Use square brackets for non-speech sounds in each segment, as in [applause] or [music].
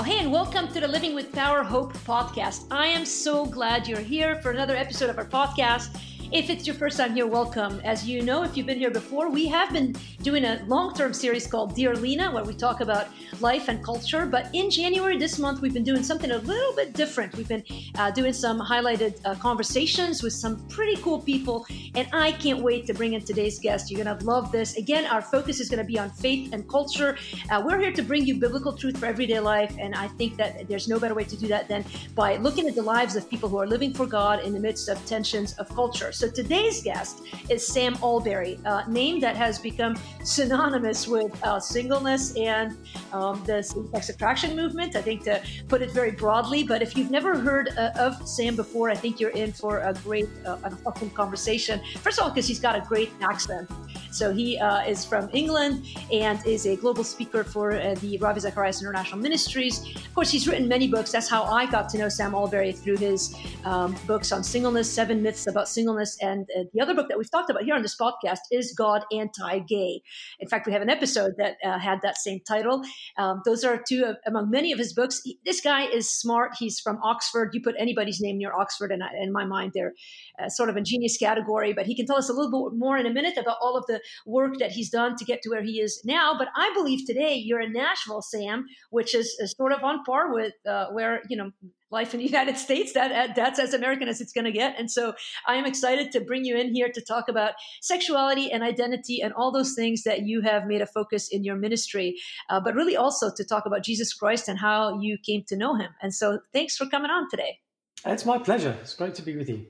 Well, hey, and welcome to the Living with Power Hope podcast. I am so glad you're here for another episode of our podcast. If it's your first time here, welcome. As you know, if you've been here before, we have been doing a long term series called Dear Lina, where we talk about life and culture. But in January this month, we've been doing something a little bit different. We've been uh, doing some highlighted uh, conversations with some pretty cool people. And I can't wait to bring in today's guest. You're going to love this. Again, our focus is going to be on faith and culture. Uh, we're here to bring you biblical truth for everyday life. And I think that there's no better way to do that than by looking at the lives of people who are living for God in the midst of tensions of culture. So today's guest is Sam Allberry, a name that has become synonymous with uh, singleness and um, the sex attraction movement. I think to put it very broadly, but if you've never heard uh, of Sam before, I think you're in for a great, uh, an awesome conversation. First of all, because he's got a great accent. So he uh, is from England and is a global speaker for uh, the Ravi Zacharias International Ministries. Of course, he's written many books. That's how I got to know Sam Allberry through his um, books on singleness, Seven Myths About Singleness, and uh, the other book that we've talked about here on this podcast is God Anti-Gay. In fact, we have an episode that uh, had that same title. Um, those are two of, among many of his books. He, this guy is smart. He's from Oxford. You put anybody's name near Oxford, and in my mind, they're uh, sort of a genius category. But he can tell us a little bit more in a minute about all of the work that he's done to get to where he is now. But I believe today you're in Nashville, Sam, which is, is sort of on par with uh, where you know life in the [laughs] United States. That that's as American as it's going to get. And so I am excited to bring you in here to talk about sexuality and identity and all those things that you have made a focus in your ministry, uh, but really also to talk about Jesus Christ and how you came to know Him. And so thanks for coming on today. It's my pleasure. It's great to be with you.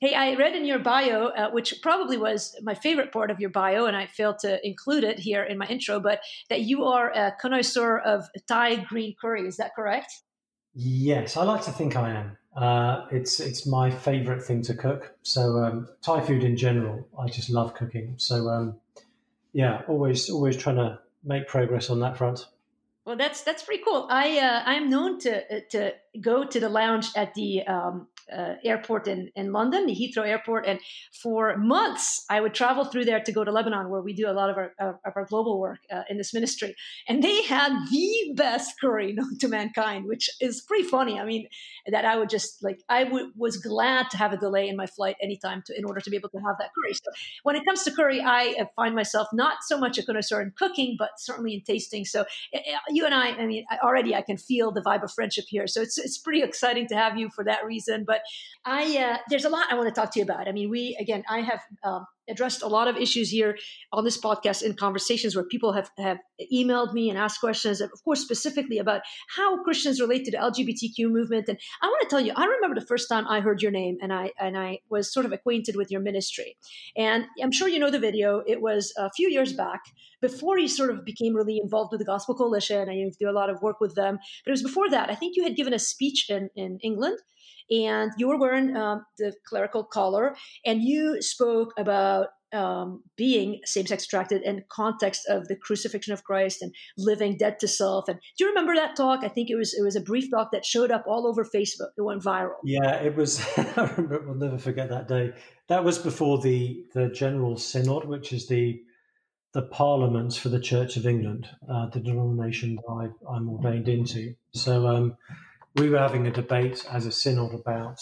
Hey, I read in your bio, uh, which probably was my favorite part of your bio, and I failed to include it here in my intro, but that you are a connoisseur of Thai green curry. Is that correct? Yes, I like to think I am. Uh, it's it's my favourite thing to cook. So um, Thai food in general, I just love cooking. So um, yeah, always always trying to make progress on that front. Well, that's that's pretty cool. I uh, I'm known to to go to the lounge at the um, uh, airport in, in London, the Heathrow Airport, and for months I would travel through there to go to Lebanon, where we do a lot of our of our global work uh, in this ministry. And they had the best curry known to mankind, which is pretty funny. I mean, that I would just like I w- was glad to have a delay in my flight anytime to in order to be able to have that curry. So when it comes to curry, I uh, find myself not so much a connoisseur in cooking, but certainly in tasting. So uh, uh, you and I, I mean, already I can feel the vibe of friendship here. So it's it's pretty exciting to have you for that reason. But but I uh, there's a lot I want to talk to you about. I mean, we again, I have um, addressed a lot of issues here on this podcast in conversations where people have have emailed me and asked questions, of course, specifically about how Christians relate to the LGBTQ movement. And I want to tell you, I remember the first time I heard your name, and I and I was sort of acquainted with your ministry. And I'm sure you know the video. It was a few years back before you sort of became really involved with the Gospel Coalition. and you do a lot of work with them, but it was before that. I think you had given a speech in in England and you were wearing um, the clerical collar, and you spoke about um, being same-sex attracted in context of the crucifixion of Christ and living dead to self. And do you remember that talk? I think it was it was a brief talk that showed up all over Facebook. It went viral. Yeah, it was. I [laughs] remember. We'll never forget that day. That was before the the General Synod, which is the the Parliament for the Church of England, uh, the denomination I, am ordained into. So. Um, we were having a debate as a synod about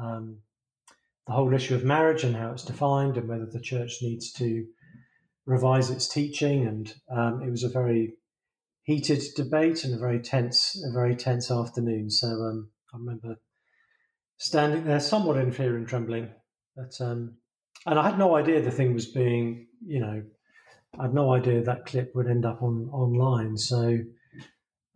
um, the whole issue of marriage and how it's defined and whether the church needs to revise its teaching. And um, it was a very heated debate and a very tense, a very tense afternoon. So um, I remember standing there somewhat in fear and trembling. But um, and I had no idea the thing was being, you know, I had no idea that clip would end up on online. So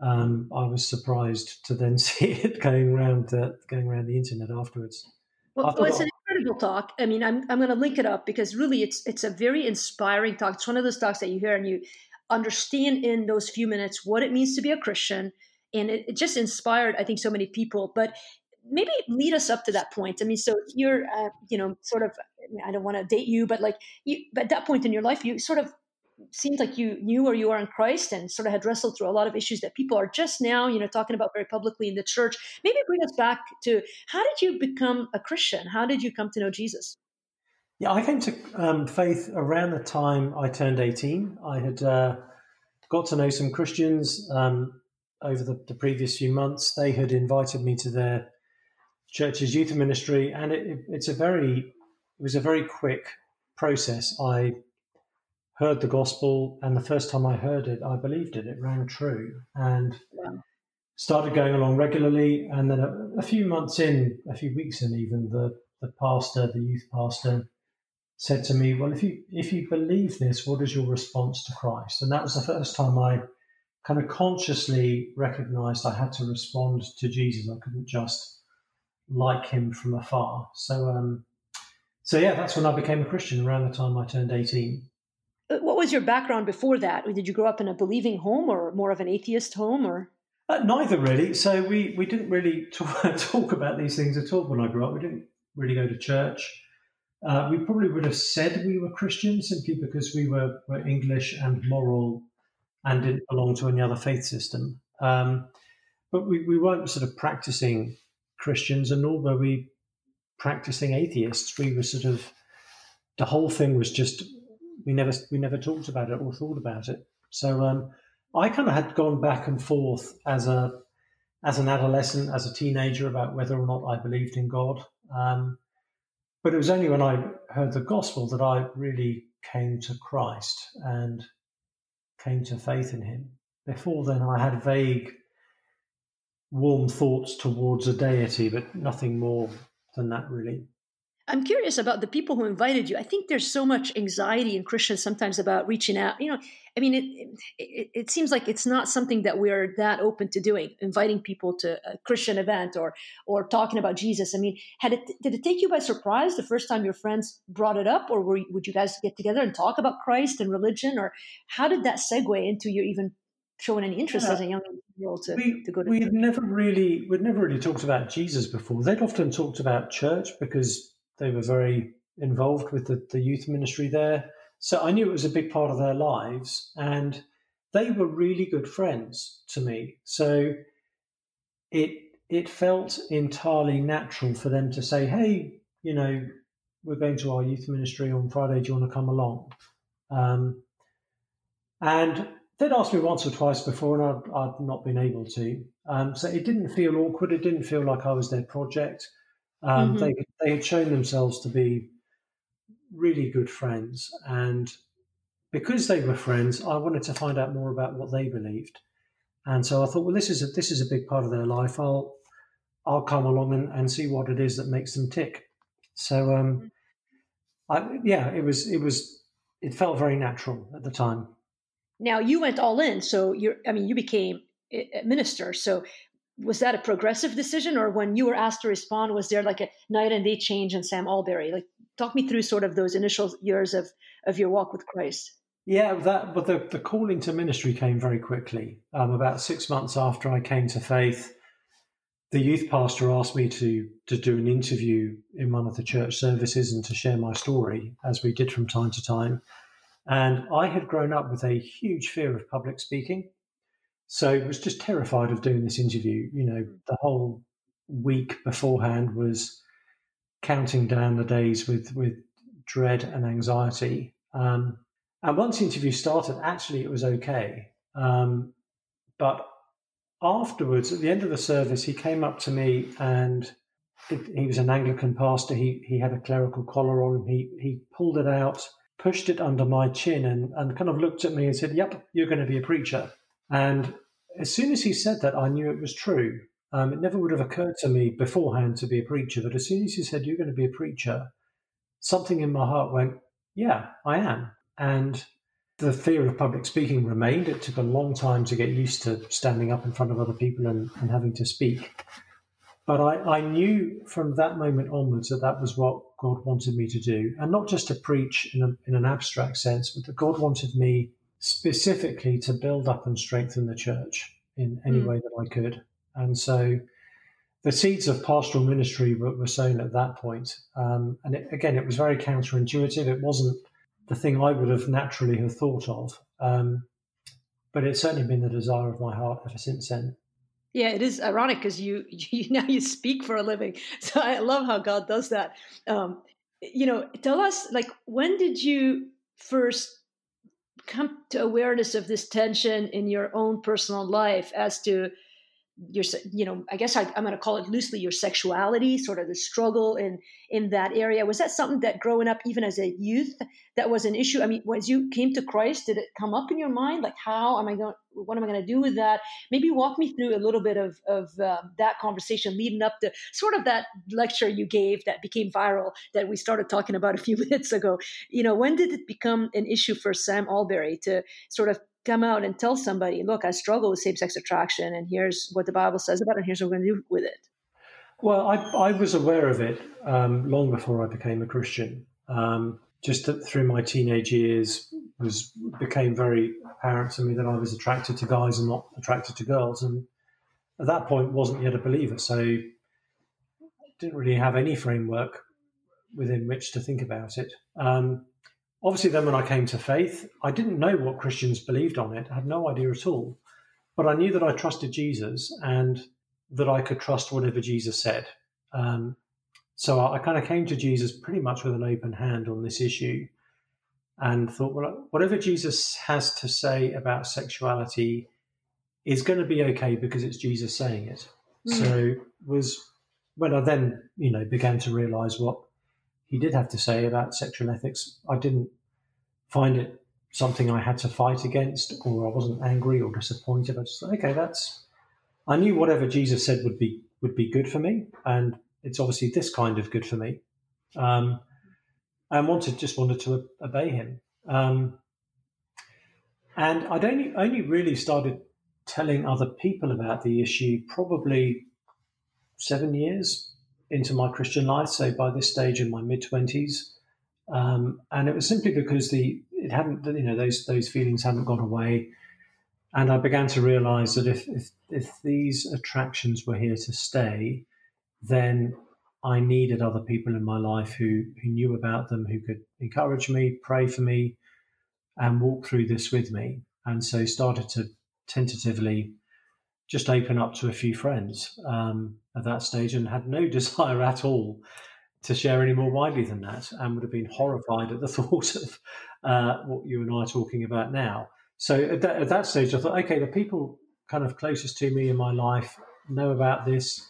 um, I was surprised to then [laughs] see it going around uh, going around the internet afterwards. Well, well it's an incredible talk. I mean, I'm I'm going to link it up because really, it's it's a very inspiring talk. It's one of those talks that you hear and you understand in those few minutes what it means to be a Christian, and it, it just inspired I think so many people. But maybe lead us up to that point. I mean, so you're, uh, you know, sort of, I don't want to date you, but like, you, but at that point in your life, you sort of seems like you knew where you are in Christ and sort of had wrestled through a lot of issues that people are just now, you know, talking about very publicly in the church. Maybe bring us back to how did you become a Christian? How did you come to know Jesus? Yeah, I came to um, faith around the time I turned 18. I had uh, got to know some Christians. Um, over the, the previous few months. They had invited me to their church's youth ministry, and it, it, it's a very it was a very quick process. I heard the gospel, and the first time I heard it, I believed it. It rang true, and wow. started going along regularly. And then a, a, few months in, a few weeks in, even the the pastor, the youth pastor, said to me, "Well, if you if you believe this, what is your response to Christ?" And that was the first time I kind of consciously recognized I had to respond to Jesus. I couldn't just like him from afar. So, um, so yeah, that's when I became a Christian around the time I turned eighteen. Uh, what was your background before that? Did you grow up in a believing home or more of an atheist home, or? Uh, neither really. So we we didn't really [laughs] talk, talk about these things at all when I grew up. We didn't really go to church. Uh, we probably would have said we were Christian simply because we were, were English and moral and didn't belong to any other faith system. Um, but we, we weren't sort of practicing Christians, and nor were we practicing atheists. We were sort of the whole thing was just we never we never talked about it or thought about it. So um, I kind of had gone back and forth as a as an adolescent, as a teenager, about whether or not I believed in God. Um, but it was only when I heard the gospel that I really came to Christ and came to faith in Him. Before then, I had vague, warm thoughts towards a deity, but nothing more than that, really. I'm curious about the people who invited you. I think there's so much anxiety in Christians sometimes about reaching out. You know, I mean, it, it, it seems like it's not something that we're that open to doing, inviting people to a Christian event or or talking about Jesus. I mean, had it did it take you by surprise the first time your friends brought it up, or were, would you guys get together and talk about Christ and religion, or how did that segue into your even showing any interest yeah. as a young girl to, we, to go to? We had never really we'd never really talked about Jesus before. They'd often talked about church because they were very involved with the, the youth ministry there. So I knew it was a big part of their lives. And they were really good friends to me. So it it felt entirely natural for them to say, "Hey, you know, we're going to our youth ministry on Friday. Do you want to come along?" Um, and they'd asked me once or twice before, and I'd, I'd not been able to. Um, so it didn't feel awkward. It didn't feel like I was their project. Um, mm-hmm. They they had shown themselves to be really good friends, and because they were friends, I wanted to find out more about what they believed. And so I thought, well, this is a, this is a big part of their life. I'll I'll come along and, and see what it is that makes them tick. So, um, mm-hmm. I, yeah, it was it was it felt very natural at the time. Now you went all in, so you're. I mean, you became a minister. So was that a progressive decision or when you were asked to respond was there like a night and day change in sam allberry like talk me through sort of those initial years of of your walk with christ. Yeah that but the, the calling to ministry came very quickly. Um, about six months after i came to faith the youth pastor asked me to to do an interview in one of the church services and to share my story as we did from time to time. And i had grown up with a huge fear of public speaking so I was just terrified of doing this interview. You know, the whole week beforehand was counting down the days with with dread and anxiety. Um, and once the interview started, actually it was okay. Um, but afterwards, at the end of the service, he came up to me and it, he was an Anglican pastor. He he had a clerical collar on. He he pulled it out, pushed it under my chin, and and kind of looked at me and said, "Yep, you're going to be a preacher." And as soon as he said that, I knew it was true. Um, it never would have occurred to me beforehand to be a preacher, but as soon as he said, You're going to be a preacher, something in my heart went, Yeah, I am. And the fear of public speaking remained. It took a long time to get used to standing up in front of other people and, and having to speak. But I, I knew from that moment onwards that that was what God wanted me to do. And not just to preach in, a, in an abstract sense, but that God wanted me specifically to build up and strengthen the church in any mm. way that I could. And so the seeds of pastoral ministry were, were sown at that point. Um, and it, again, it was very counterintuitive. It wasn't the thing I would have naturally have thought of. Um, but it's certainly been the desire of my heart ever since then. Yeah, it is ironic because you, [laughs] you now you speak for a living. So I love how God does that. Um, you know, tell us like when did you first come to awareness of this tension in your own personal life as to your you know i guess I, am going to call it loosely your sexuality sort of the struggle in in that area. Was that something that growing up even as a youth that was an issue? I mean as you came to christ did it come up in your mind? Like how am i going what am i going to do with that? Maybe walk me through a little bit of of uh, that conversation leading up to sort of that lecture you gave that became viral that we started talking about a few [laughs] minutes ago. You know when did it become an issue for sam allberry to sort of come out and tell somebody, look, I struggle with same sex attraction, and here's what the Bible says about it, and here's what we're going to do with it? Well, I, I was aware of it um, long before I became a Christian. Um, just through my teenage years, was became very apparent to me that I was attracted to guys and not attracted to girls, and at that point wasn't yet a believer, so didn't really have any framework within which to think about it. Um, obviously, then when I came to faith, I didn't know what Christians believed on it. I had no idea at all. But I knew that I trusted Jesus and that I could trust whatever Jesus said. Um, so I, I kind of came to Jesus pretty much with an open hand on this issue and thought, well, whatever Jesus has to say about sexuality is going to be okay because it's Jesus saying it. Mm. So was when I then, you know, began to realize what he did have to say about sexual ethics. I didn't find it something I had to fight against, or I wasn't angry or disappointed. I just thought, okay, that's. I knew whatever Jesus said would be would be good for me, and it's obviously this kind of good for me. Um, and wanted just wanted to obey him. Um, and I'd only only really started telling other people about the issue probably seven years into my Christian life. So by this stage in my mid twenties, um, and it was simply because the it hadn't you know those those feelings hadn't gone away, and I began to realise that if, if if these attractions were here to stay, then I needed other people in my life who who knew about them, who could encourage me, pray for me, and walk through this with me. And so started to tentatively just open up to a few friends um, at that stage and had no [laughs] desire at all to share any more widely than that and would have been horrified at the [laughs] thought of uh, what you and I are talking about now. So at that, at that, stage, I thought, okay, the people kind of closest to me in my life know about this.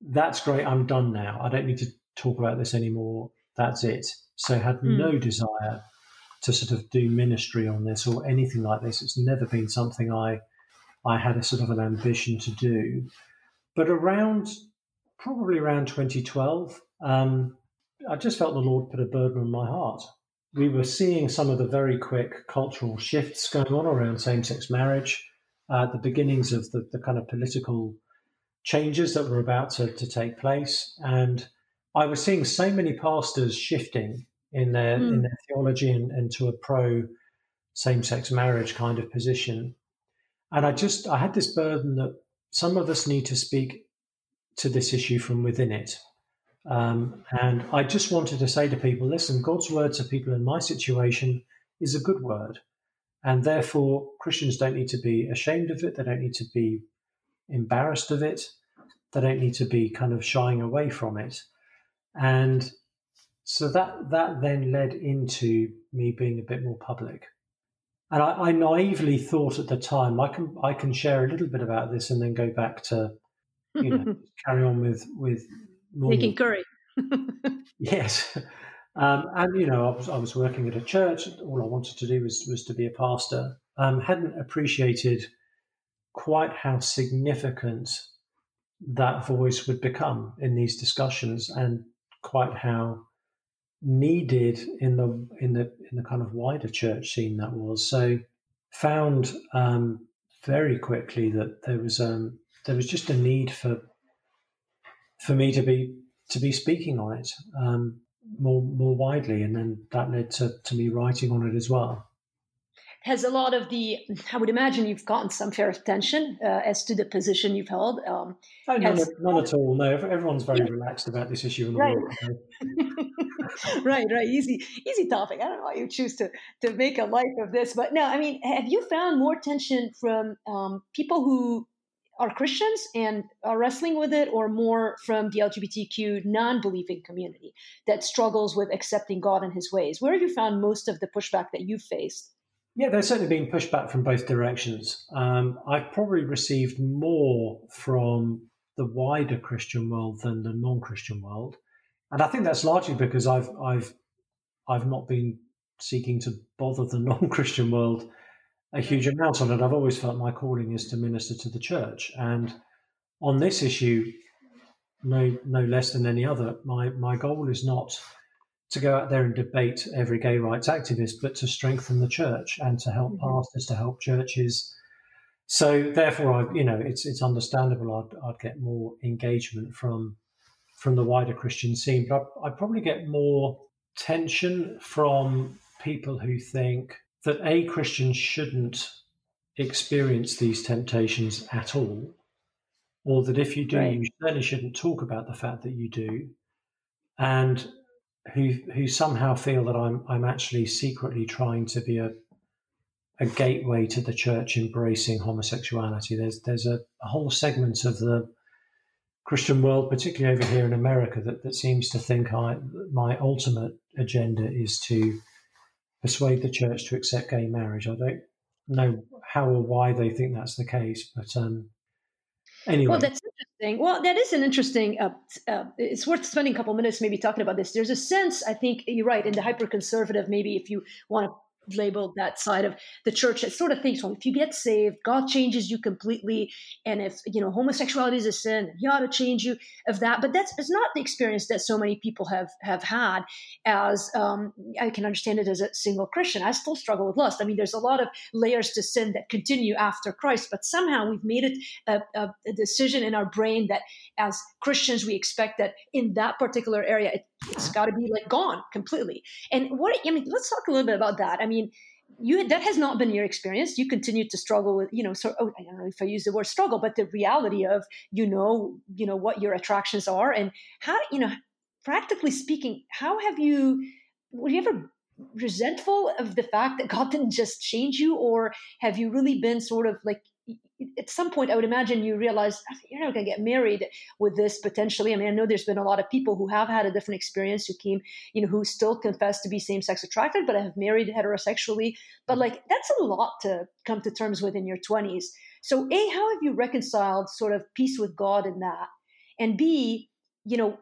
That's great. I'm done now. I don't need to talk about this anymore. That's it. So had mm. no desire to sort of do ministry on this or anything like this. It's never been something I I had a sort of an ambition to do. But around probably around 2012, um, I just felt the Lord put a burden on my heart. We were seeing some of the very quick cultural shifts going on around same sex marriage, uh, the beginnings of the, the kind of political changes that were about to, to take place. And I was seeing so many pastors shifting in their mm. in their theology and, and to a pro same sex marriage kind of position. And I just I had this burden that some of us need to speak to this issue from within it. Um, and I just wanted to say to people, listen, God's word to people in my situation is a good word. And therefore, Christians don't need to be ashamed of it. They don't need to be embarrassed of it. They don't need to be kind of shying away from it. And so that that then led into me being a bit more public. And I, I, naively thought at the time I can I can share a little bit about this and then go back to you know [laughs] carry on with with normal. making curry. [laughs] yes, um, and you know I was I was working at a church. All I wanted to do was was to be a pastor. Um, hadn't appreciated quite how significant that voice would become in these discussions, and quite how needed in the in the in the kind of wider church scene that was. So found um, very quickly that there was um, there was just a need for for me to be to be speaking on it um, more more widely, and then that led to, to me writing on it as well. Has a lot of the i would imagine you've gotten some fair attention uh, as to the position you've held um, oh, none, has, none, at all. No everyone's very relaxed about this issue in the right. world [laughs] [laughs] [laughs] right right easy easy topic i don't know why you choose to to make a life of this but no i mean have you found more tension from um, people who are Christians and are wrestling with it, or more from the LGBTQ non believing community that struggles with accepting God and his ways? Where have you found most of the pushback that you've faced? Yeah, there's certainly been pushback from both directions. Um, I've probably received more from the wider Christian world than the non-Christian world, and I think that's largely because I've I've I've not been seeking to bother the [laughs] non-Christian world a huge amount on it. I've always felt my calling is to minister to the church, and on this issue, no no less than any other, my my goal is not to go out there and debate every gay rights activist, but to strengthen the church and to help mm-hmm. pastors, to help churches. So therefore, I you know it's it's understandable. I'd, I'd get more engagement from from the wider Christian scene, but I, I probably get more tension from people who think that a Christian shouldn't experience these temptations at all, or that if you do, right. you certainly shouldn't talk about the fact that you do, and who who somehow feel that I'm I'm actually secretly trying to be a a gateway to the church embracing homosexuality. There's there's a, a whole segment of the Christian world, particularly over here in America, that, that seems to think I, my ultimate agenda is to persuade the church to accept gay marriage. I don't know how or why they think that's the case, but um, anyway. Well, that's interesting. Well, that is an interesting. Uh, uh, it's worth spending a couple minutes maybe talking about this. There's a sense, I think you're right, in the hyper conservative. Maybe if you want to labeled that side of the church that sort of thinks, well, if you get saved, God changes you completely, and if you know homosexuality is a sin, He ought to change you of that. But that's it's not the experience that so many people have have had. As um, I can understand it as a single Christian, I still struggle with lust. I mean, there's a lot of layers to sin that continue after Christ, but somehow we've made it a, a, a decision in our brain that as Christians we expect that in that particular area it, it's got to be like gone completely. And what I mean, let's talk a little bit about that. I mean, you that has not been your experience. You continue to struggle with, you know, so oh, I don't know if I use the word struggle, but the reality of you know, you know what your attractions are and how you know, practically speaking, how have you? Were you ever resentful of the fact that God didn't just change you, or have you really been sort of like at some point, I would imagine you realize you're not going to get married with this potentially. I mean, I know there's been a lot of people who have had a different experience who came, you know, who still confess to be same sex attracted, but have married heterosexually. But mm-hmm. like, that's a lot to come to terms with in your 20s. So, A, how have you reconciled sort of peace with God in that? And B, you know,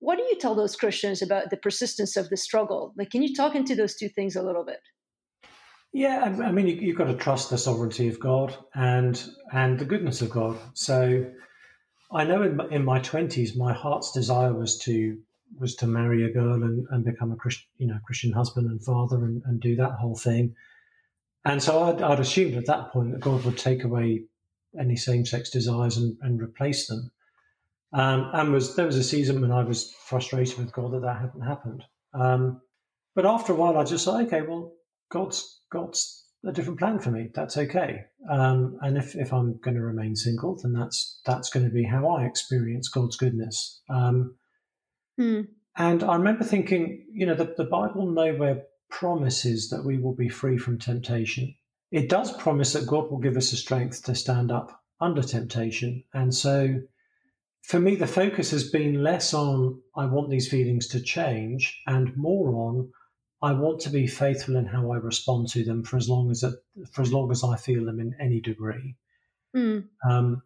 what do you tell those Christians about the persistence of the struggle? Like, can you talk into those two things a little bit? Yeah, I mean, you, have got to trust the sovereignty of God and and the goodness of God. So, I know in my, in my twenties, my heart's desire was to was to marry a girl and, and become a Christian, you know, Christian husband and father and, and do that whole thing. And so I'd, I'd assumed at that point that God would take away any same sex desires and, and replace them. Um, and was there was a season when I was frustrated with God that that hadn't happened. Um, but after a while, I just thought, okay, well, God's got a different plan for me. That's okay. Um, and if, if I'm going to remain single, then that's that's going to be how I experience God's goodness. Um, hmm. And I remember thinking, you know, that the Bible nowhere promises that we will be free from temptation. It does promise that God will give us the strength to stand up under temptation. And so for me, the focus has been less on, I want these feelings to change, and more on, I want to be faithful in how I respond to them for as long as it, for as long as I feel them in any degree. Mm. Um,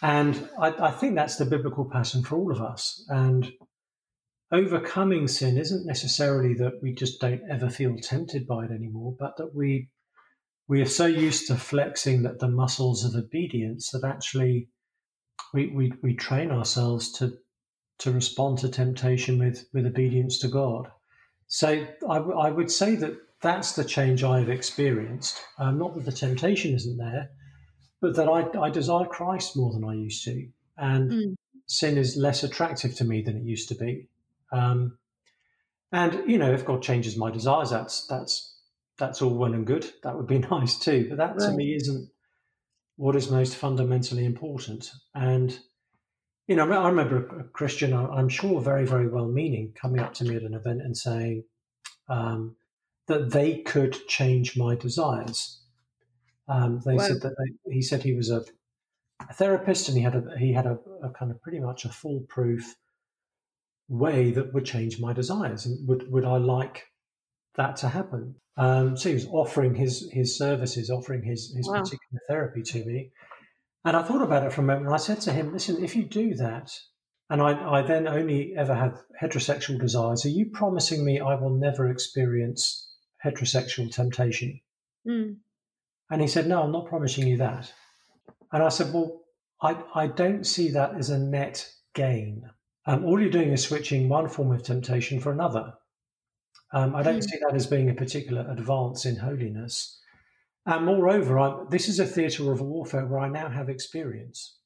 and I, I, think that's the biblical pattern for all of us. And overcoming sin isn't necessarily that we just don't ever feel tempted by it anymore, but that we we are so used to flexing that the muscles of obedience that actually we, we, we train ourselves to to respond to temptation with, with obedience to God. So I, I would say that that's the change I've experienced. Um, not that the temptation isn't there, but that I, I desire Christ more than I used to. And mm. sin is less attractive to me than it used to be. Um, and, you know, if God changes my desires, that's, that's, that's all well and good. That would be [laughs] nice too. But that right. to me isn't what is most fundamentally important. And you know, I remember a Christian, I'm sure very, very well meaning, coming up to me at an event and saying um, that they could change my desires. Um, they wow. said that they, he said he was a, a, therapist and he had a he had a, a, kind of pretty much a foolproof way that would change my desires. And would would I like that to happen. Um, so he was offering his his services, offering his his wow. particular therapy to me. And I thought about it for a moment. And I said to him, "Listen, if you do that, and I, I then only ever have heterosexual desires, are you promising me I will never experience heterosexual temptation?" Mm. And he said, "No, I'm not promising you that." And I said, "Well, I I don't see that as a net gain. Um, all you're doing is switching one form of temptation for another." Um, I don't mm. see that as being a particular advance in holiness. And moreover, I, this is a theatre of warfare where I now have experience.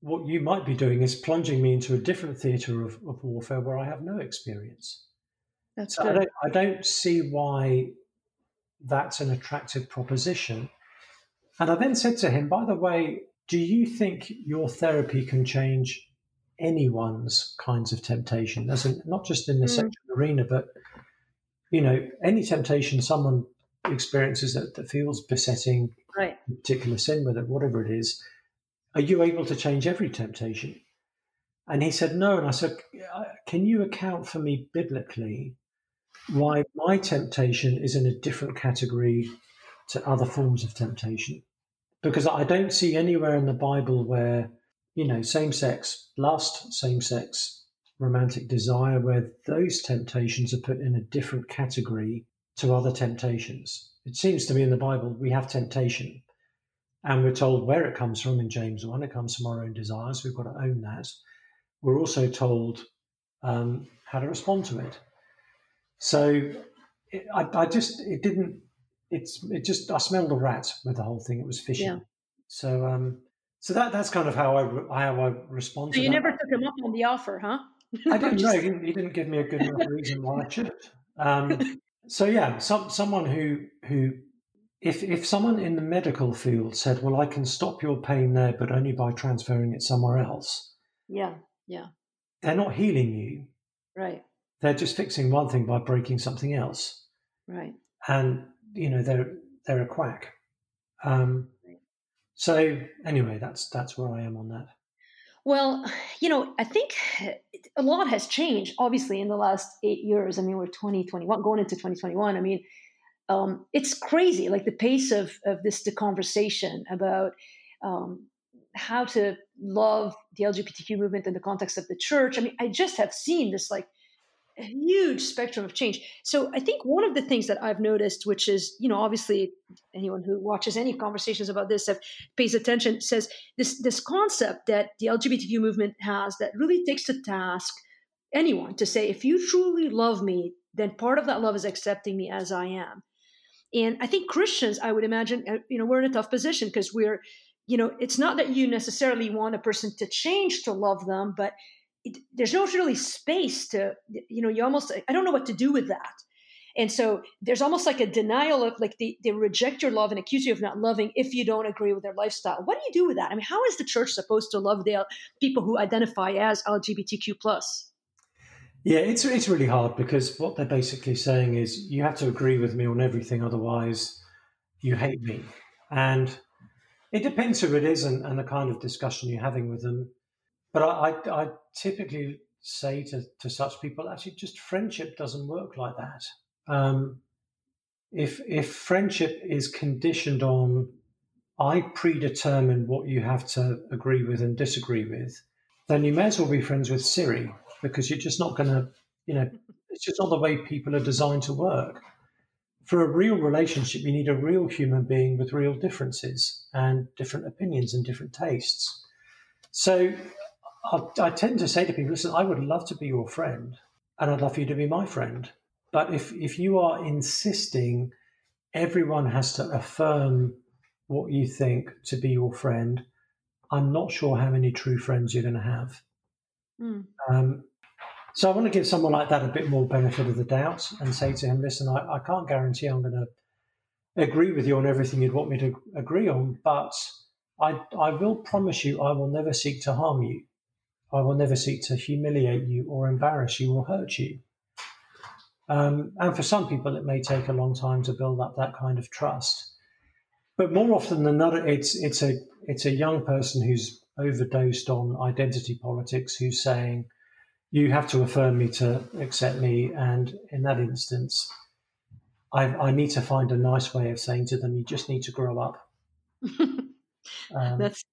What you might be doing is plunging me into a different theatre of, of warfare where I have no experience. That's so good. I don't, I don't see why that's an attractive proposition. And I then said to him, by the way, do you think your therapy can change anyone's kinds of temptation? As in, not just in the mm. sexual arena, but you know, any temptation someone experiences that, that feels besetting right. a particular sin, whether whatever it is, are you able to change every temptation? And he said, no. And I said, uh, can you account for me biblically why my temptation is in a different category to other forms of temptation? Because I don't see anywhere in the Bible where, you know, same sex, lust, same sex, romantic desire where those temptations are put in a different category to other temptations. It seems to me in the Bible we have temptation and we're told where it comes from in James 1. It comes from our own desires. We've got to own that. We're also told um, how to respond to it. So it, I, I, just, it didn't, it's, it just, I smelled a rat with the whole thing. It was fishy. Yeah. So, um, so that, that's kind of how I, how I respond so you that. never took him up on the offer, huh? I [laughs] don't know. He didn't, he didn't, give me a good enough reason why I should. Um, [laughs] so yeah, some, someone who who if if someone in the medical field said, "Well, I can stop your pain there, but only by transferring it somewhere else," yeah, yeah, they're not healing you. Right. They're just fixing one thing by breaking something else. Right. And you know they're they're a quack. Um, so anyway, that's that's where I am on that. Well, [sighs] you know, I think [sighs] a lot has changed, obviously, in the last eight years. I mean, we're 2021, going into 2021. I mean, um, it's crazy, like the pace of, of this the conversation about um, how to love the LGBTQ movement in the context of the church. I mean, I just have seen this like a huge spectrum of change. So I think one of the things that I've noticed, which is, you know, obviously anyone who watches any conversations about this have pays attention, says this this concept that the LGBTQ movement has that really takes to task anyone to say, if you truly love me, then part of that love is accepting me as I am. And I think Christians, I would imagine, uh, you know, we're in a tough position because we're, you know, it's not that you necessarily want a person to change to love them, but it, there's no really space to you know you almost i don't know what to do with that. And so there's almost like a denial of like they, they reject your love and accuse you of not loving if you don't agree with their lifestyle. What do you do with that? I mean how is the church supposed to love the people who identify as lgbtq plus? Yeah it's it's really hard because what they're basically saying is you have to agree with me on everything otherwise you hate me. And it depends who it is and, and the kind of discussion you're having with them but I, I, I typically say to, to such people, actually, just friendship doesn't work like that. Um, if if friendship is conditioned on I predetermine what you have to agree with and disagree with, then you may as well be friends with Siri because you're just not going to, you know, it's just not the way people are designed to work. For a real relationship, you need a real human being with real differences and different opinions and different tastes. So I, I tend to say to people, listen, I would love to be your friend and I'd love for you to be my friend. But if, if you are insisting everyone has to affirm what you think to be your friend, I'm not sure how many true friends you're going to have. Mm. Um, so I want to give someone like that a bit more benefit of the doubt and say to him, listen, I, I can't guarantee I'm going to agree with you on everything you'd want me to agree on, but I, I will promise you I will never seek to harm you. I will never seek to humiliate you or embarrass you or hurt you. Um, and for some people, it may take a long time to build up that kind of trust. But more often than not, it's it's a it's a young person who's overdosed on identity politics who's saying, "You have to affirm me to accept me." And in that instance, I, I need to find a nice way of saying to them, you just need to grow up. [laughs] um, that's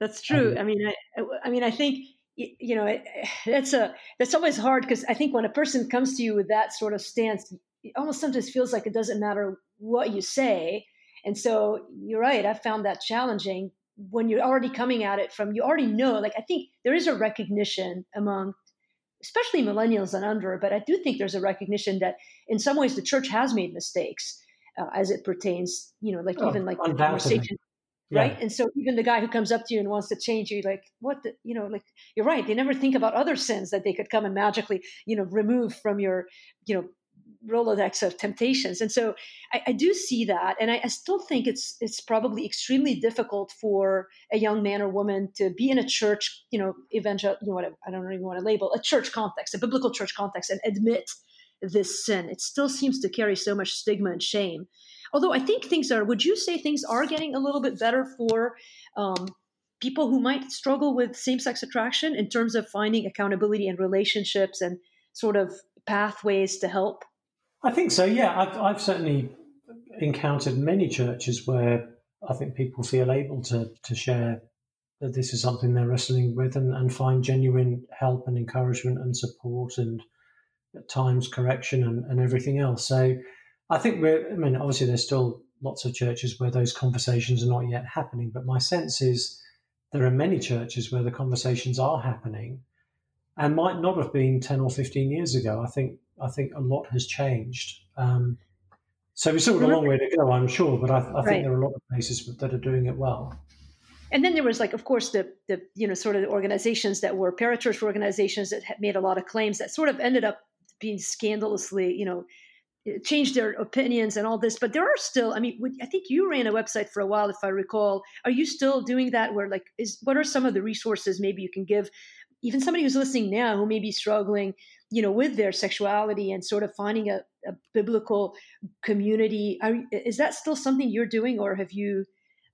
that's true. I mean, I, I mean, I think you know [sighs] that's a that's always hard because I think when a person comes to you with that sort of stance, it almost sometimes feels like it doesn't matter what you say. And so you're right. I found that challenging when you're already coming at it from you already know. Like I think there is a recognition among especially millennials and under, but I do think there's a recognition that in some ways the church has made mistakes uh, as it pertains, you know, like oh, even like the conversation, right? And so even the guy who comes up to you and wants to change you, like, what, the, you know, like you're right. They never think about other sins that they could come and magically, you know, remove from your, you know, Rolodex of temptations. And so I, I do see that. And I, I, still think it's it's probably extremely difficult for a young man or woman to be in a church, you know, evangel you know what I don't even want to label, a church context, a biblical church context, and admit this sin. It still seems to carry so much stigma and shame. Although I think things are, would you say things are getting a little bit better for um, people who might struggle with same sex attraction in terms of finding accountability and relationships and sort of pathways to help? I think so. Yeah, I've, I've certainly encountered many churches where I think people feel able to to share that this is something they're wrestling with and, and find genuine help and encouragement and support and at times correction and, and everything else. So I think we're, I mean, obviously there's still lots of churches where those conversations are not yet happening, but my sense is there are many churches where the conversations are happening and might not have been 10 or 15 years ago. I think I think a lot has changed. Um, so we've still got a long way to go, I'm sure, but I, I think right. there are a lot of places that are doing it well. And then there was like, of course, the the you know sort of the organizations that were parachurch organizations that had made a lot of claims that sort of ended up being scandalously, you know, changed their opinions and all this. But there are still, I mean, I think you ran a website for a while, if I recall. Are you still doing that? Where like, is what are some of the resources maybe you can give even somebody who's listening now who may be struggling you know with their sexuality and sort of finding a, a biblical community are, is that still something you're doing or have you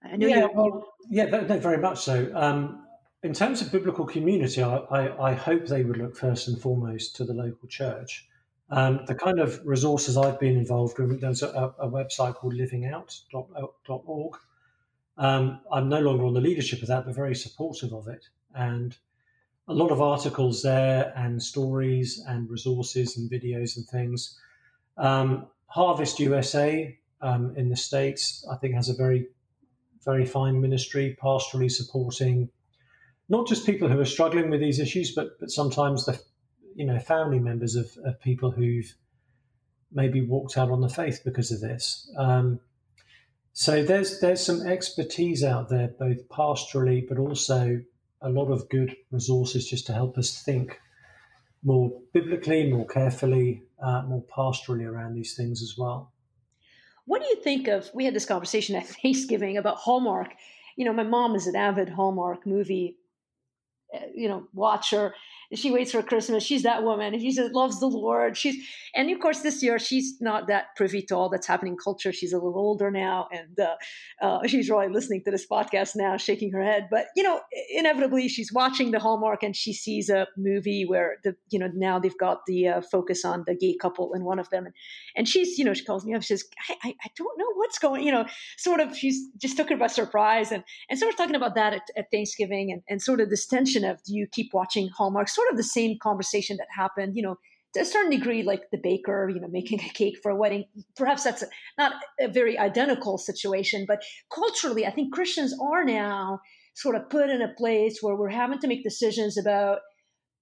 i know yeah, well, yeah no, very much so um, in terms of biblical community I, I, I, hope they would look first and foremost to the local church um, the kind of resources i've been involved with there's a, a website called livingout.org um, i'm no longer on the leadership of that but very supportive of it and a lot of articles there and stories and resources and videos and things. Um, Harvest USA um, in the States, I think, has a very, very fine ministry, pastorally supporting not just people who are struggling with these issues, but, but sometimes the you know family members of, of people who've maybe walked out on the faith because of this. Um, so there's there's some expertise out there, both pastorally, but also a lot of good resources just to help us think more biblically, more carefully, uh, more pastorally around these things as well. What do you think of? We had this conversation at [laughs] Thanksgiving about Hallmark. You know, my mom is an avid Hallmark movie, uh, you know, watcher, she waits for Christmas. She's that woman. She loves the Lord. She's and of course this year she's not that privy to all that's happening in culture. She's a little older now, and uh, uh, she's really listening to this podcast now, shaking her head. But you know, inevitably she's watching the Hallmark and she sees a movie where the you know now they've got the uh, focus on the gay couple in one of them, and, and she's you know she calls me up. She says, I, I, I don't know what's going. You know, sort of she's just took her by surprise, and and so we're talking about that at, at Thanksgiving, and and sort of this tension of do you keep watching Hallmark? Sort of the same conversation that happened, you know, to a certain degree, like the baker, you know, making a cake for a wedding. Perhaps that's a, not a very identical situation, but culturally, I think Christians are now sort of put in a place where we're having to make decisions about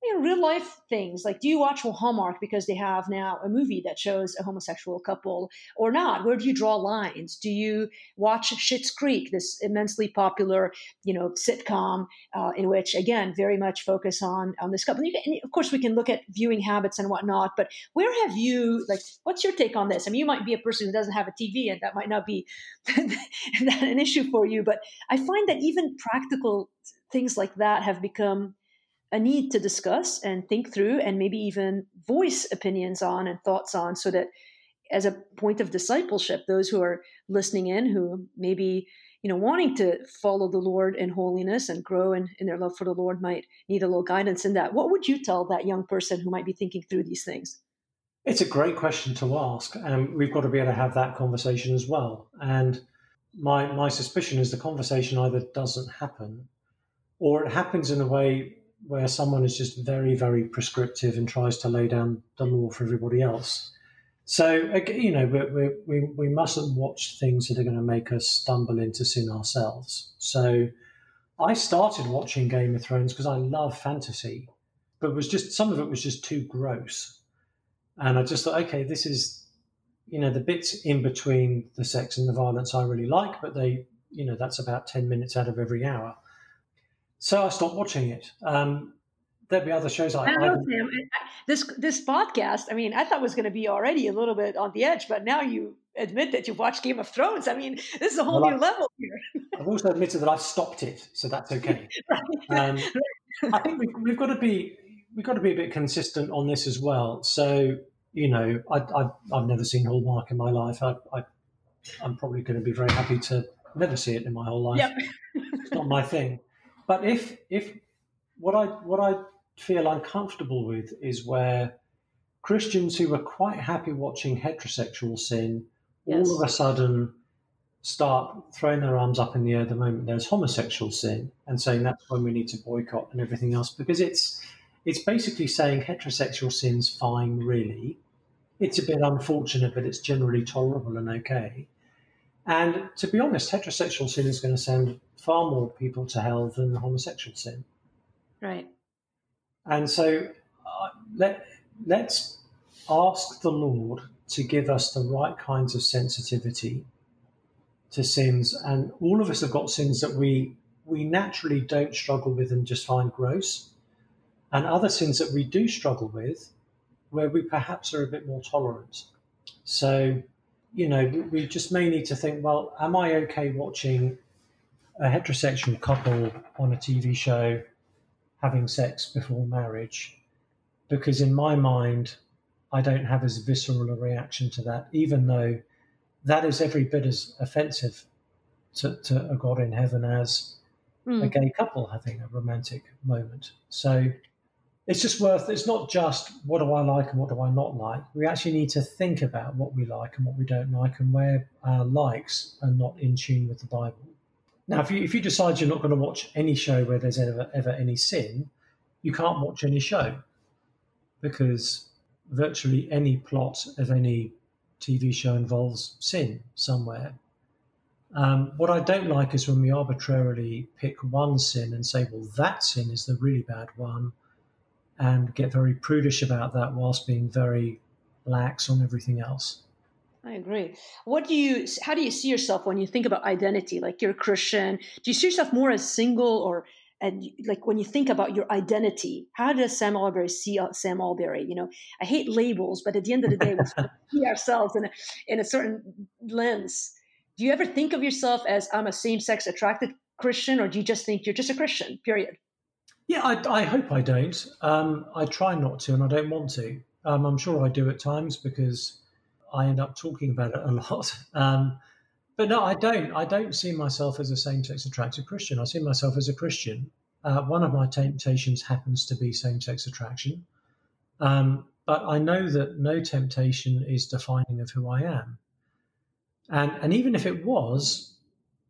you know, real life things like do you watch Hallmark because they have now a movie that shows a homosexual couple or not? Where do you draw lines? Do you watch Schitt's Creek, this immensely popular, you know, sitcom uh, in which again very much focus on on this couple? And of course, we can look at viewing habits and whatnot, but where have you like? What's your take on this? I mean, you might be a person who doesn't have a TV, and that might not be [laughs] an issue for you, but I find that even practical things like that have become a need to discuss and think through and maybe even voice opinions on and thoughts on so that as a point of discipleship those who are listening in who maybe you know wanting to follow the lord in holiness and grow in, in their love for the lord might need a little guidance in that what would you tell that young person who might be thinking through these things It's a great question to ask, and we've got to be able to have that conversation as well. And my my suspicion is the conversation either doesn't happen, or it happens in a way where someone is just very very prescriptive and tries to lay down the law for everybody else. So you know, we we we mustn't watch things that are going to make us stumble into sin ourselves. So I started watching Game of Thrones because I love fantasy, but was just some of it was just too gross, and I just thought, okay, this is you know the bits in between the sex and the violence I really like, but they you know that's about ten minutes out of every hour. So I stopped watching it. Um, there'd be other shows I, I know, Sam. This this podcast, I mean, I thought was going to be already a little bit on the edge, but now you admit that you've watched Game of Thrones. I mean, this is a whole well, new I, level here. [laughs] I've also admitted that I've stopped it, so that's okay. [laughs] um, I think we've, we've, got to be we've got to be a bit consistent on this as well. So you know, I, I, have never seen Hallmark in my life. I, I, am probably going to be very happy to never see it in my whole life. Yep. it's not my thing. But if if what I what I feel uncomfortable with is where Christians who were quite happy watching heterosexual sin yes. all of a sudden start throwing their arms up in the air the moment there's homosexual sin and saying that's when we need to boycott and everything else. Because it's it's basically saying heterosexual sin's fine really. It's a bit unfortunate but it's generally tolerable and okay and to be honest heterosexual sin is going to send far more people to hell than homosexual sin right and so uh, let let's ask the lord to give us the right kinds of sensitivity to sins. And all of us have got sins that we we naturally don't struggle with and just find gross, and other sins that we do struggle with, where we perhaps are a bit more tolerant. So, you know, we just may need to think, well, am I okay watching a heterosexual couple on a TV show having sex before marriage? Because in my mind, I don't have as visceral a reaction to that, even though that is every bit as offensive to, to a God in heaven as mm. a gay couple having a romantic moment. So it's just worth, it's not just what do I like and what do I not like. We actually need to think about what we like and what we don't like and where our likes are not in tune with the Bible. Now, if you, if you decide you're not going to watch any show where there's ever, ever any sin, you can't watch any show because virtually any plot of any TV show involves sin somewhere. Um, what I don't like is when we arbitrarily pick one sin and say, well, that sin is the really bad one, and get very prudish about that whilst being very lax on everything else. I agree. What do you? How do you see yourself when you think about identity? Like you're a Christian. Do you see yourself more as single or and like when you think about your identity, how does Sam Allberry see uh, Sam Allberry? You know, I hate labels, but at the end of the day, we [laughs] see ourselves in a, in a certain lens. Do you ever think of yourself as I'm a same-sex attracted Christian, or do you just think you're just a Christian? Period. Yeah, I, I hope I don't. Um, I try not to, and I don't want to. Um, I'm sure I do at times because I end up talking about it a [laughs] lot. Um, but no, I don't. I don't see myself as a same-sex attracted Christian. I see myself as a Christian. Uh, one of my temptations happens to be same-sex attraction, um, but I know that no temptation is defining of who I am. And and even if it was,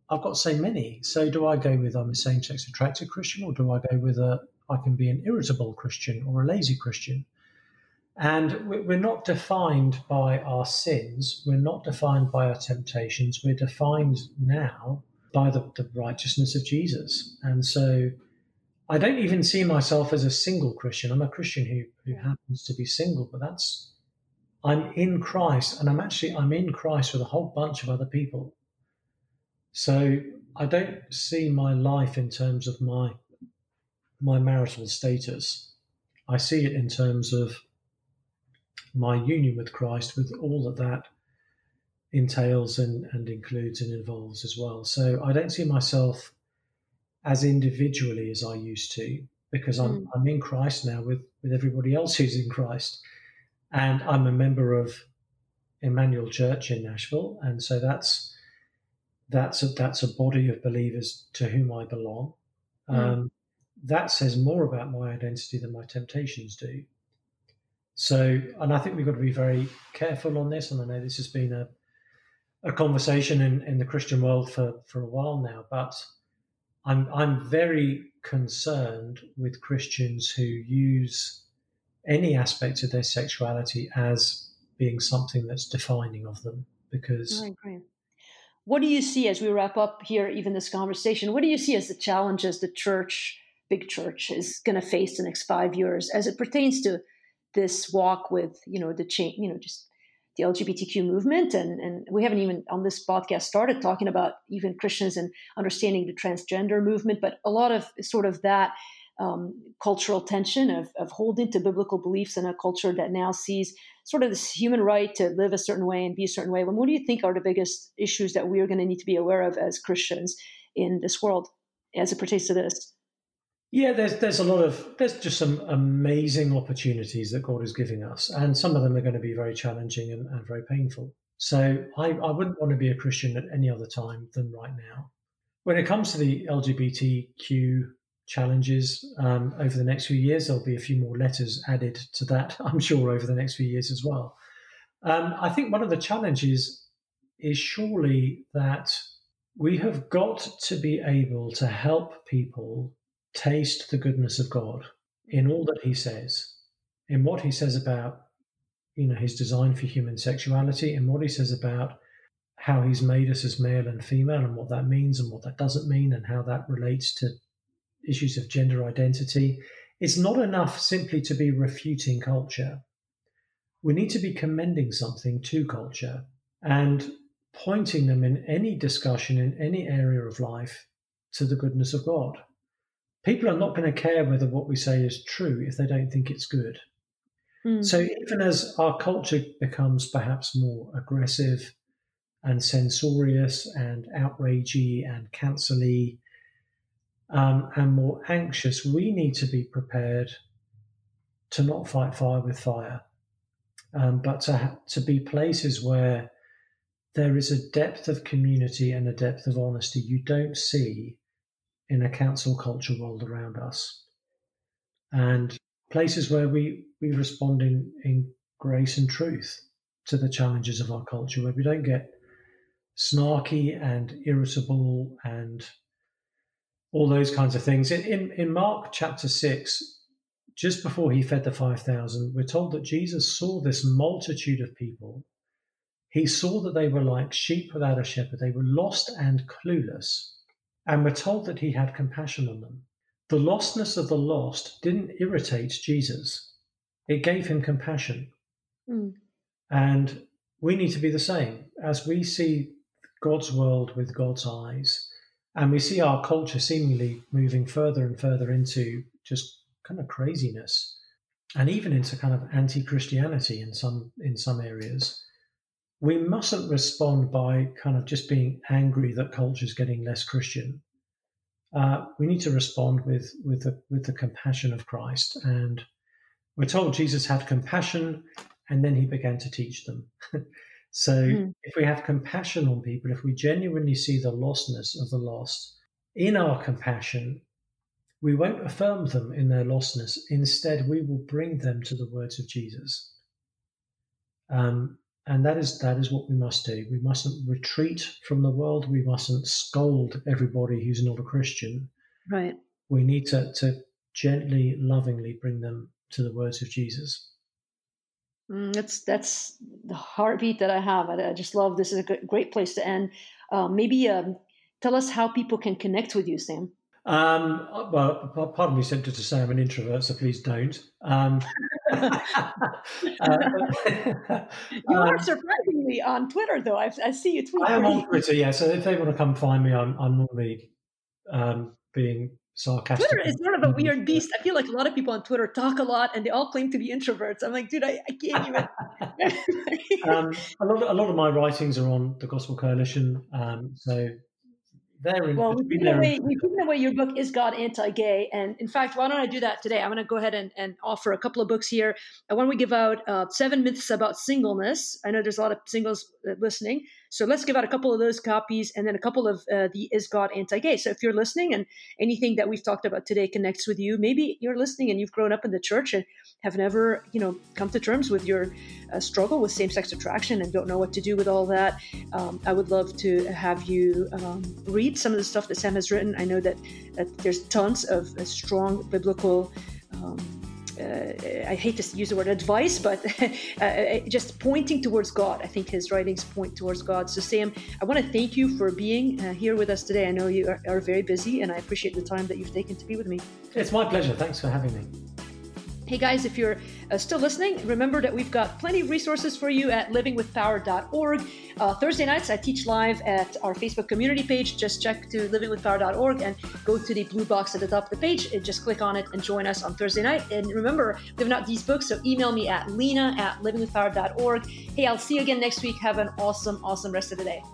I've got so many. So do I go with I'm a same-sex attracted Christian, or do I go with a I can be an irritable Christian or a lazy Christian? And we're not defined by our sins. We're not defined by our temptations. We're defined now by the, the, righteousness of Jesus. And so I don't even see myself as a single Christian. I'm a Christian who, who happens to be single, but that's, I'm in Christ and I'm actually, I'm in Christ with a whole bunch of other people. So I don't see my life in terms of my, my marital status. I see it in terms of my union with Christ, with all that that entails and, and includes and involves as well. So I don't see myself as individually as I used to because I'm, mm. I'm in Christ now with, with everybody else who's in Christ. And I'm a member of Immanuel Church in Nashville. And so that's that's a, that's a body of believers to whom I belong. Mm. Um, that says more about my identity than my temptations do. So, and I think we've got to be very careful on this. And I know this has been a, a conversation in, in the Christian world for, for a while now, but I'm, I'm very concerned with Christians who use any aspect of their sexuality as being something that's defining of them because I agree. What do you see as we wrap up here, even this conversation? What do you see as the challenges the church, big church, is going to face the next five years as it pertains to this walk with, you know, the change, you know, just the LGBTQ movement? And and we haven't even on this podcast started talking about even Christians and understanding the transgender movement, but a lot of sort of that um, cultural tension of, of holding to biblical beliefs in a culture that now sees sort of this human right to live a certain way and be a certain way. what do you think are the biggest issues that we are going to need to be aware of as Christians in this world as it pertains to this? Yeah, there's there's a lot of there's just some amazing opportunities that God is giving us, and some of them are going to be very challenging and, and very painful. So I, I wouldn't want to be a Christian at any other time than right now. When it comes to the LGBTQ challenges um, over the next few years. There'll be a few more letters added to that, [laughs] I'm sure, over the next few years as well. Um, I think one of the challenges is surely that we have got to be able to help people taste the goodness of God in all that He says, in what He says about you know His design for human sexuality, and what He says about how He's made us as male and female, and what that means and what that doesn't mean, and how that relates to issues of gender identity. It's not enough simply to be refuting culture. We need to be commending something to culture and pointing them in any discussion in any area of life to the goodness of God. People are not going to care whether what we say is true if they don't think it's good. Mm. So, even as our culture becomes perhaps more aggressive and censorious and outragey and cancelly um, and more anxious, we need to be prepared to not fight fire with fire, um, but to, to be places where there is a depth of community and a depth of honesty you don't see in a council culture world around us. And places where we, we respond in, in grace and truth to the challenges of our culture, where we don't get snarky and irritable and all those kinds of things. In, in, in Mark chapter 6, just before he fed the 5,000, we're told that Jesus saw this multitude of people. He saw that they were like sheep without a shepherd. They were lost and clueless. And we're told that he had compassion on them. The lostness of the lost didn't irritate Jesus, it gave him compassion. Mm. And we need to be the same. As we see God's world with God's eyes, and we see our culture seemingly moving further and further into just kind of craziness and even into kind of anti-Christianity in some in some areas. We mustn't respond by kind of just being angry that culture is getting less Christian. Uh, we need to respond with with the with the compassion of Christ, and we're told Jesus had compassion, and then he began to teach them. [laughs] So mm. if we have compassion on people, if we genuinely see the lostness of the lost in our compassion, we won't affirm them in their lostness. Instead, we will bring them to the words of Jesus. Um, and that is that is what we must do. We mustn't retreat from the world. We mustn't scold everybody who's not a Christian. Right. We need to to gently, lovingly bring them to the words of Jesus. Mm, that's that's the heartbeat that I have. I, I, just love this is a great place to end. Uh, maybe um, tell us how people can connect with you, Sam. Um, well, part of me tempted to say I'm an introvert, so please don't. Um, [laughs] [laughs] uh, you are um, surprisingly on Twitter, though. I, I see you tweet. I am on Twitter, yeah. So if they want to come find me, I'm, I'm normally um, being sarcastic. Twitter is sort of a weird beast. I feel like a lot of people on Twitter talk a lot and they all claim to be introverts. I'm like, dude, I, I can't even. [laughs] [laughs] um, a, lot of, a lot of my writings are on the Gospel Coalition. Um, so, There well, we've given, away, we've given away your book, Is God Anti-Gay? And in fact, why don't I do that today? I'm going to go ahead and, and offer a couple of books here. I want to give out uh, seven myths about singleness. I know there's a lot of singles uh, listening. So let's give out a couple of those copies and then a couple of uh, the Is God Anti Gay? So if you're listening and anything that we've talked about today connects with you, maybe you're listening and you've grown up in the church and have never, you know, come to terms with your uh, struggle with same sex attraction and don't know what to do with all that. Um, I would love to have you um, read some of the stuff that Sam has written. I know that, that there's tons of uh, strong biblical. Um, I hate to use the word advice, but [laughs] uh, uh, just pointing towards God. I think his writings point towards God. So, Sam, I want to thank you for being uh, here with us today. I know you are, are very busy, and I appreciate the time that you've taken to be with me. It's my pleasure. Thanks for having me. Hey guys, if you're uh, still listening, remember that we've got plenty of resources for you at livingwithpower.org. Uh, Thursday nights, I teach live at our Facebook community page. Just check to livingwithpower.org and go to the blue box at the top of the page and just click on it and join us on Thursday night. And remember, we've not these books, so email me at lina at livingwithpower.org. Hey, I'll see you again next week. Have an awesome, awesome rest of the day.